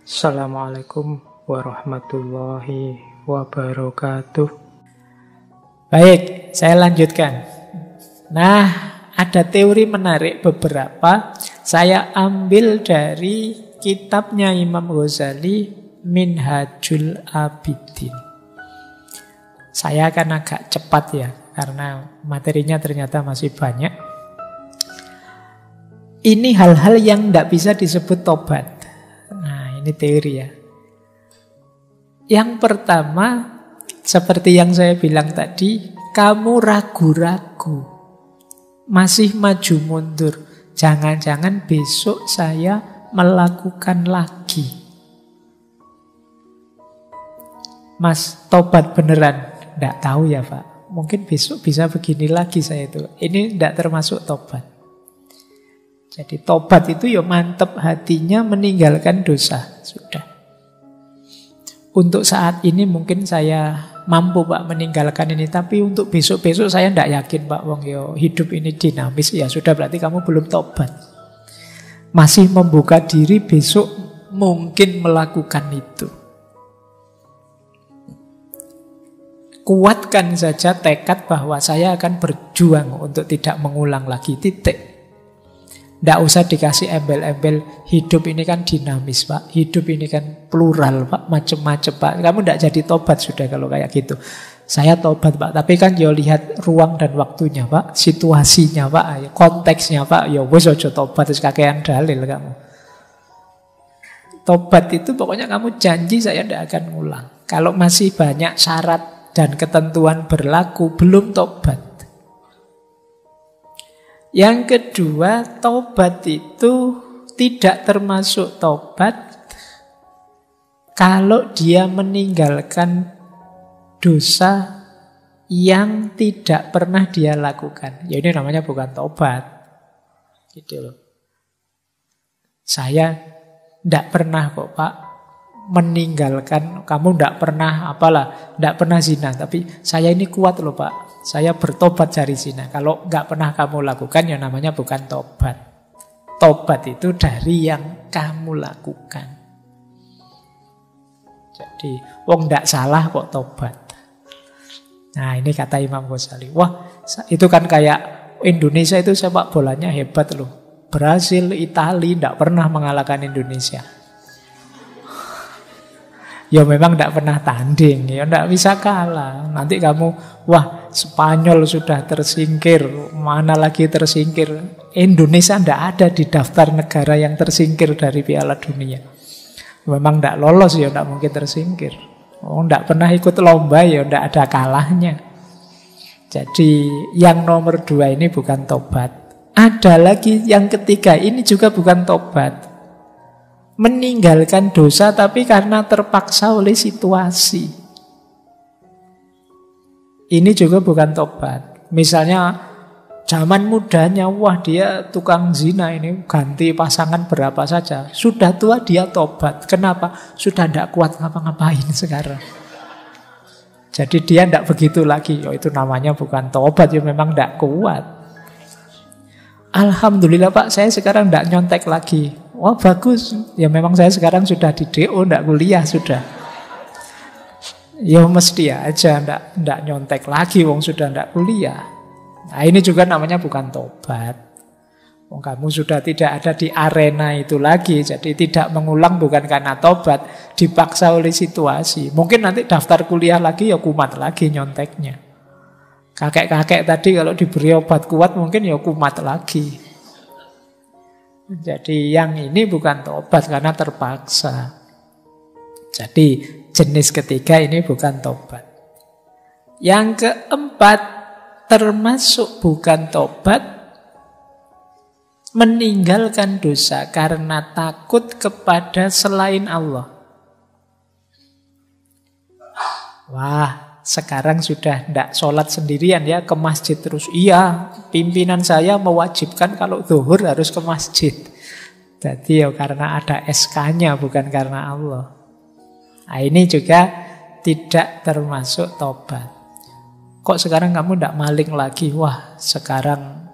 Assalamualaikum warahmatullahi wabarakatuh. Baik, saya lanjutkan. Nah, ada teori menarik beberapa. Saya ambil dari kitabnya Imam Ghazali, Minhajul Abidin. Saya akan agak cepat ya, karena materinya ternyata masih banyak. Ini hal-hal yang tidak bisa disebut tobat. Ini teori ya. Yang pertama, seperti yang saya bilang tadi, kamu ragu-ragu. Masih maju mundur. Jangan-jangan besok saya melakukan lagi. Mas, tobat beneran? Tidak tahu ya Pak. Mungkin besok bisa begini lagi saya itu. Ini tidak termasuk tobat. Jadi tobat itu ya mantep hatinya meninggalkan dosa. Sudah. Untuk saat ini mungkin saya mampu Pak meninggalkan ini. Tapi untuk besok-besok saya tidak yakin Pak Wong yo hidup ini dinamis. Ya sudah berarti kamu belum tobat. Masih membuka diri besok mungkin melakukan itu. Kuatkan saja tekad bahwa saya akan berjuang untuk tidak mengulang lagi titik. Tidak usah dikasih embel-embel hidup ini kan dinamis pak, hidup ini kan plural pak, macem-macem pak. Kamu tidak jadi tobat sudah kalau kayak gitu. Saya tobat pak, tapi kan yo lihat ruang dan waktunya pak, situasinya pak, konteksnya pak, yo wes ojo tobat terus kakean dalil kamu. Tobat itu pokoknya kamu janji saya tidak akan ngulang. Kalau masih banyak syarat dan ketentuan berlaku, belum tobat. Yang kedua, tobat itu tidak termasuk tobat kalau dia meninggalkan dosa yang tidak pernah dia lakukan. Ya ini namanya bukan tobat. Gitu loh. Saya tidak pernah kok Pak meninggalkan, kamu tidak pernah apalah, tidak pernah zina. Tapi saya ini kuat loh Pak. Saya bertobat dari zina. Kalau nggak pernah kamu lakukan, ya namanya bukan tobat. Tobat itu dari yang kamu lakukan. Jadi, wong nggak salah kok tobat. Nah, ini kata Imam Ghazali. Wah, itu kan kayak Indonesia itu sepak bolanya hebat loh. Brasil, Italia tidak pernah mengalahkan Indonesia. Ya memang tidak pernah tanding, ya tidak bisa kalah. Nanti kamu, wah Spanyol sudah tersingkir, mana lagi tersingkir. Indonesia tidak ada di daftar negara yang tersingkir dari Piala Dunia. Memang tidak lolos ya tidak mungkin tersingkir. Oh, tidak pernah ikut lomba ya tidak ada kalahnya. Jadi yang nomor dua ini bukan tobat. Ada lagi yang ketiga ini juga bukan tobat meninggalkan dosa tapi karena terpaksa oleh situasi. Ini juga bukan tobat. Misalnya zaman mudanya, wah dia tukang zina ini ganti pasangan berapa saja. Sudah tua dia tobat. Kenapa? Sudah tidak kuat ngapa-ngapain sekarang. Jadi dia tidak begitu lagi. Oh, itu namanya bukan tobat, ya memang tidak kuat. Alhamdulillah Pak, saya sekarang tidak nyontek lagi. Wah bagus, ya memang saya sekarang sudah di DO, tidak kuliah sudah. Ya mesti aja, tidak ndak nyontek lagi, wong sudah tidak kuliah. Nah ini juga namanya bukan tobat. Wong kamu sudah tidak ada di arena itu lagi, jadi tidak mengulang bukan karena tobat, dipaksa oleh situasi. Mungkin nanti daftar kuliah lagi ya kumat lagi nyonteknya. Kakek-kakek tadi kalau diberi obat kuat mungkin ya kumat lagi. Jadi yang ini bukan tobat karena terpaksa. Jadi jenis ketiga ini bukan tobat. Yang keempat termasuk bukan tobat meninggalkan dosa karena takut kepada selain Allah. Wah, sekarang sudah tidak sholat sendirian ya ke masjid terus. Iya, pimpinan saya mewajibkan kalau zuhur harus ke masjid. Jadi ya karena ada SK-nya bukan karena Allah. Nah, ini juga tidak termasuk tobat. Kok sekarang kamu tidak maling lagi? Wah, sekarang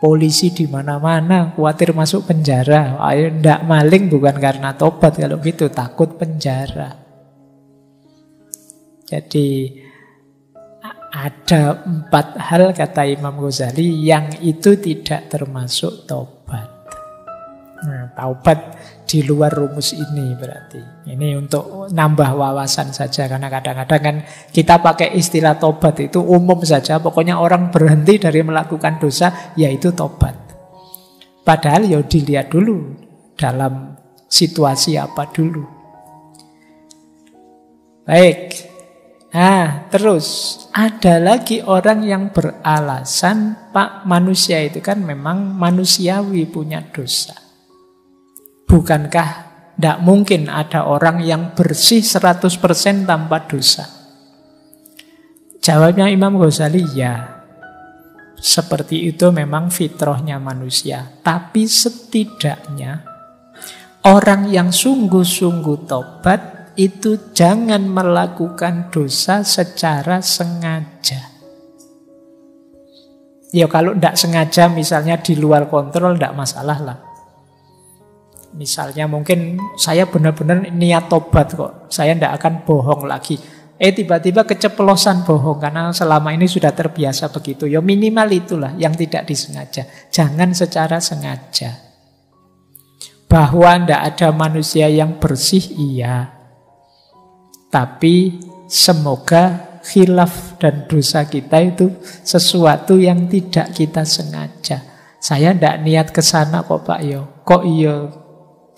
polisi di mana-mana, khawatir masuk penjara. Ayo ndak maling bukan karena tobat kalau gitu, takut penjara. Jadi ada empat hal kata Imam Ghazali yang itu tidak termasuk tobat. Nah, taubat di luar rumus ini berarti. Ini untuk nambah wawasan saja karena kadang-kadang kan kita pakai istilah tobat itu umum saja. Pokoknya orang berhenti dari melakukan dosa yaitu tobat. Padahal ya dilihat dulu dalam situasi apa dulu. Baik. Nah, terus ada lagi orang yang beralasan Pak manusia itu kan memang manusiawi punya dosa. Bukankah tidak mungkin ada orang yang bersih 100% tanpa dosa? Jawabnya Imam Ghazali ya. Seperti itu memang fitrahnya manusia. Tapi setidaknya orang yang sungguh-sungguh tobat itu jangan melakukan dosa secara sengaja. Ya kalau tidak sengaja misalnya di luar kontrol tidak masalah lah. Misalnya mungkin saya benar-benar niat tobat kok. Saya tidak akan bohong lagi. Eh tiba-tiba keceplosan bohong karena selama ini sudah terbiasa begitu. Ya minimal itulah yang tidak disengaja. Jangan secara sengaja. Bahwa tidak ada manusia yang bersih, iya. Tapi semoga khilaf dan dosa kita itu sesuatu yang tidak kita sengaja. Saya tidak niat ke sana kok Pak Yo. Kok iyo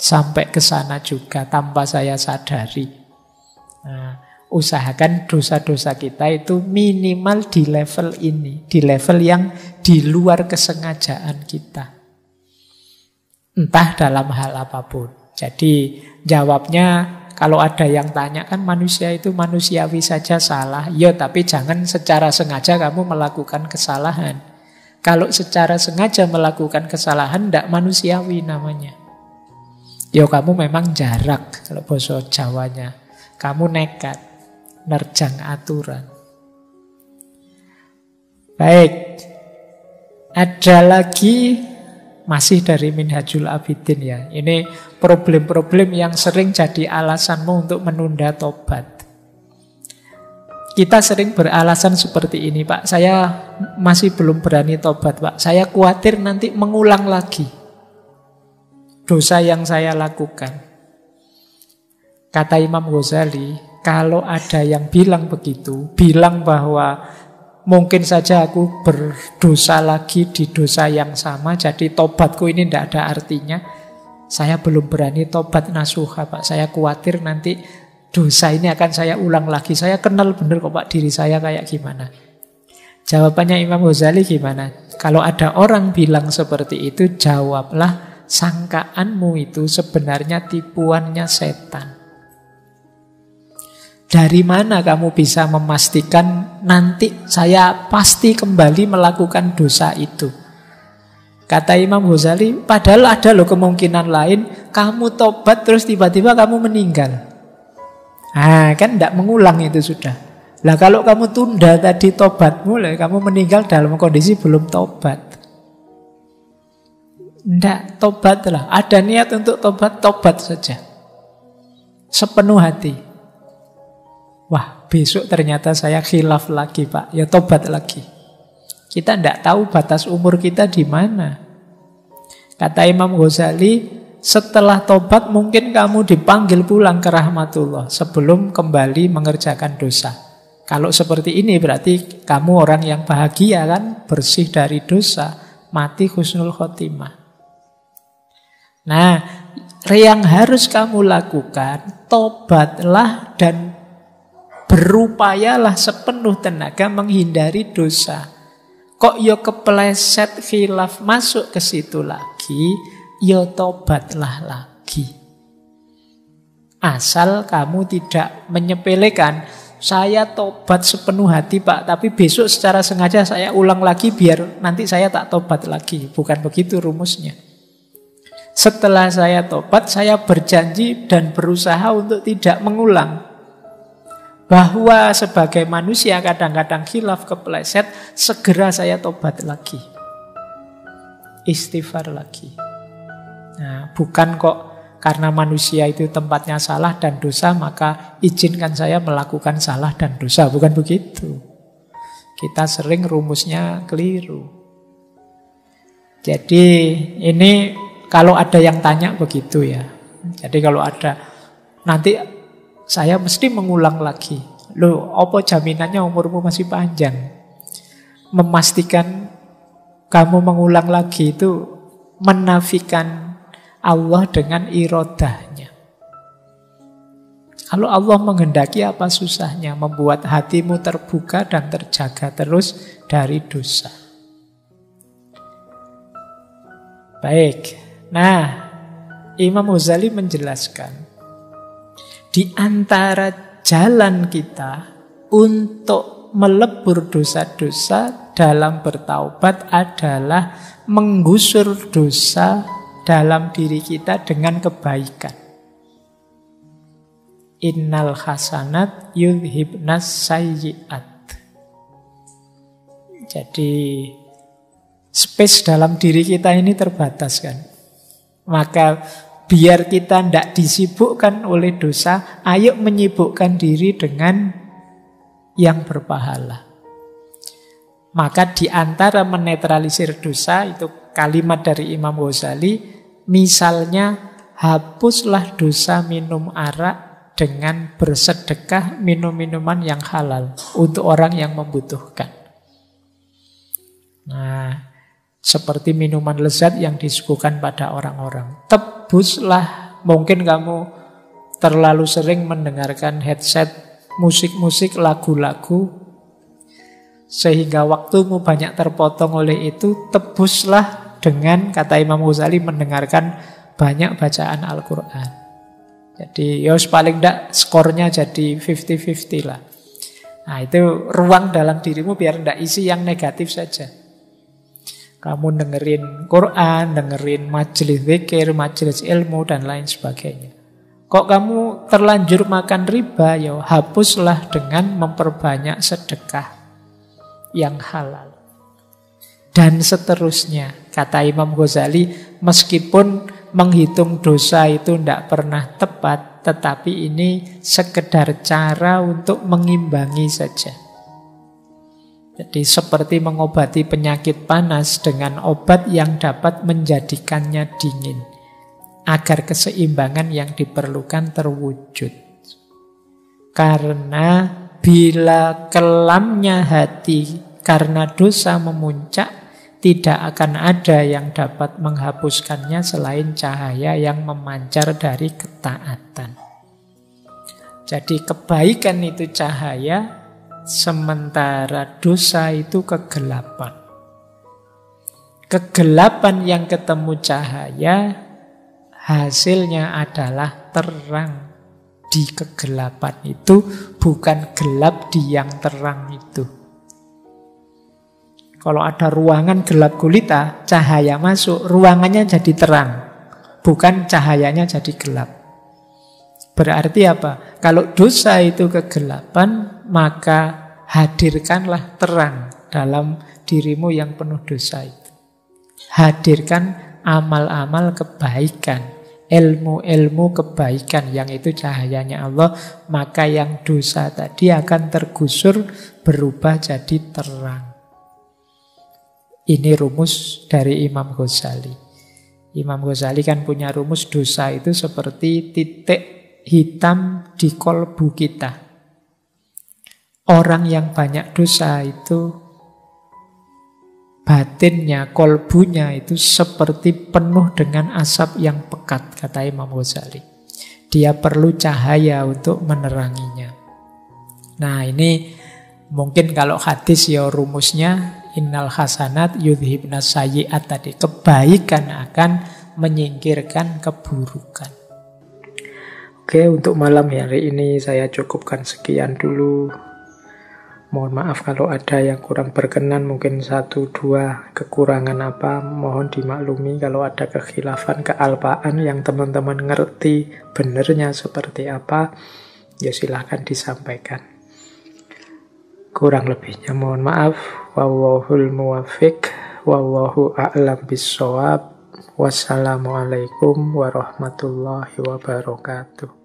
sampai ke sana juga tanpa saya sadari. Nah, usahakan dosa-dosa kita itu minimal di level ini, di level yang di luar kesengajaan kita. Entah dalam hal apa pun. Jadi jawabnya kalau ada yang tanya kan manusia itu manusiawi saja salah. Ya tapi jangan secara sengaja kamu melakukan kesalahan. Kalau secara sengaja melakukan kesalahan tidak manusiawi namanya. Ya kamu memang jarak kalau bahasa Jawanya. Kamu nekat, nerjang aturan. Baik. Ada lagi masih dari Minhajul Abidin ya. Ini problem-problem yang sering jadi alasanmu untuk menunda tobat. Kita sering beralasan seperti ini, Pak. Saya masih belum berani tobat, Pak. Saya khawatir nanti mengulang lagi dosa yang saya lakukan. Kata Imam Ghazali, kalau ada yang bilang begitu, bilang bahwa Mungkin saja aku berdosa lagi di dosa yang sama, jadi tobatku ini tidak ada artinya. Saya belum berani tobat nasuha, Pak. Saya khawatir nanti dosa ini akan saya ulang lagi. Saya kenal benar kok Pak diri saya kayak gimana. Jawabannya Imam Ghazali gimana? Kalau ada orang bilang seperti itu, jawablah sangkaanmu itu sebenarnya tipuannya setan. Dari mana kamu bisa memastikan nanti saya pasti kembali melakukan dosa itu? Kata Imam Ghazali, padahal ada loh kemungkinan lain, kamu tobat terus tiba-tiba kamu meninggal. Ah, kan tidak mengulang itu sudah. Lah kalau kamu tunda tadi tobatmu, lah kamu meninggal dalam kondisi belum tobat. Tidak, tobat lah. Ada niat untuk tobat, tobat saja. Sepenuh hati. Wah, besok ternyata saya khilaf lagi, Pak. Ya tobat lagi. Kita tidak tahu batas umur kita di mana. Kata Imam Ghazali, setelah tobat mungkin kamu dipanggil pulang ke rahmatullah sebelum kembali mengerjakan dosa. Kalau seperti ini berarti kamu orang yang bahagia kan, bersih dari dosa, mati husnul khotimah. Nah, yang harus kamu lakukan, tobatlah dan berupayalah sepenuh tenaga menghindari dosa. Kok yo kepleset khilaf masuk ke situ lagi, yo tobatlah lagi. Asal kamu tidak menyepelekan, saya tobat sepenuh hati pak, tapi besok secara sengaja saya ulang lagi biar nanti saya tak tobat lagi. Bukan begitu rumusnya. Setelah saya tobat, saya berjanji dan berusaha untuk tidak mengulang bahwa sebagai manusia kadang-kadang khilaf kepleset, segera saya tobat lagi. istighfar lagi. Nah, bukan kok karena manusia itu tempatnya salah dan dosa, maka izinkan saya melakukan salah dan dosa. Bukan begitu. Kita sering rumusnya keliru. Jadi ini kalau ada yang tanya begitu ya. Jadi kalau ada nanti saya mesti mengulang lagi. Loh, apa jaminannya umurmu masih panjang? Memastikan kamu mengulang lagi itu menafikan Allah dengan irodahnya. Kalau Allah menghendaki apa susahnya membuat hatimu terbuka dan terjaga terus dari dosa. Baik. Nah, Imam Ghazali menjelaskan di antara jalan kita untuk melebur dosa-dosa dalam bertaubat adalah menggusur dosa dalam diri kita dengan kebaikan. Innal hasanat yudhibnas sayyiat. Jadi space dalam diri kita ini terbatas kan. Maka biar kita tidak disibukkan oleh dosa, ayo menyibukkan diri dengan yang berpahala. Maka di antara menetralisir dosa itu kalimat dari Imam Ghazali, misalnya hapuslah dosa minum arak dengan bersedekah minum minuman yang halal untuk orang yang membutuhkan. Nah, seperti minuman lezat yang disuguhkan pada orang-orang. Tebuslah, mungkin kamu terlalu sering mendengarkan headset musik-musik lagu-lagu sehingga waktumu banyak terpotong oleh itu, tebuslah dengan kata Imam Ghazali mendengarkan banyak bacaan Al-Qur'an. Jadi ya paling tidak skornya jadi 50-50 lah. Nah itu ruang dalam dirimu biar tidak isi yang negatif saja. Kamu dengerin Quran, dengerin majelis zikir, majelis ilmu, dan lain sebagainya. Kok kamu terlanjur makan riba, ya hapuslah dengan memperbanyak sedekah yang halal. Dan seterusnya, kata Imam Ghazali, meskipun menghitung dosa itu tidak pernah tepat, tetapi ini sekedar cara untuk mengimbangi saja. Jadi seperti mengobati penyakit panas dengan obat yang dapat menjadikannya dingin. Agar keseimbangan yang diperlukan terwujud. Karena bila kelamnya hati karena dosa memuncak, tidak akan ada yang dapat menghapuskannya selain cahaya yang memancar dari ketaatan. Jadi kebaikan itu cahaya, Sementara dosa itu kegelapan. Kegelapan yang ketemu cahaya hasilnya adalah terang di kegelapan itu bukan gelap di yang terang itu. Kalau ada ruangan gelap gulita, cahaya masuk, ruangannya jadi terang, bukan cahayanya jadi gelap. Berarti apa? Kalau dosa itu kegelapan, maka hadirkanlah terang dalam dirimu yang penuh dosa itu. Hadirkan amal-amal kebaikan, ilmu-ilmu kebaikan yang itu cahayanya Allah, maka yang dosa tadi akan tergusur berubah jadi terang. Ini rumus dari Imam Ghazali. Imam Ghazali kan punya rumus dosa itu seperti titik hitam di kolbu kita. Orang yang banyak dosa itu batinnya, kolbunya itu seperti penuh dengan asap yang pekat, kata Imam Ghazali. Dia perlu cahaya untuk meneranginya. Nah ini mungkin kalau hadis ya rumusnya innal hasanat yudhibna sayyiat tadi. Kebaikan akan menyingkirkan keburukan. Oke, untuk malam hari ini saya cukupkan sekian dulu. Mohon maaf kalau ada yang kurang berkenan, mungkin satu dua kekurangan apa, mohon dimaklumi kalau ada kekhilafan, kealpaan yang teman-teman ngerti benernya seperti apa, ya silahkan disampaikan. Kurang lebihnya mohon maaf. Wawahul muwafiq. Wallahu a'lam bisawab. Wassalamualaikum warahmatullahi wabarakatuh.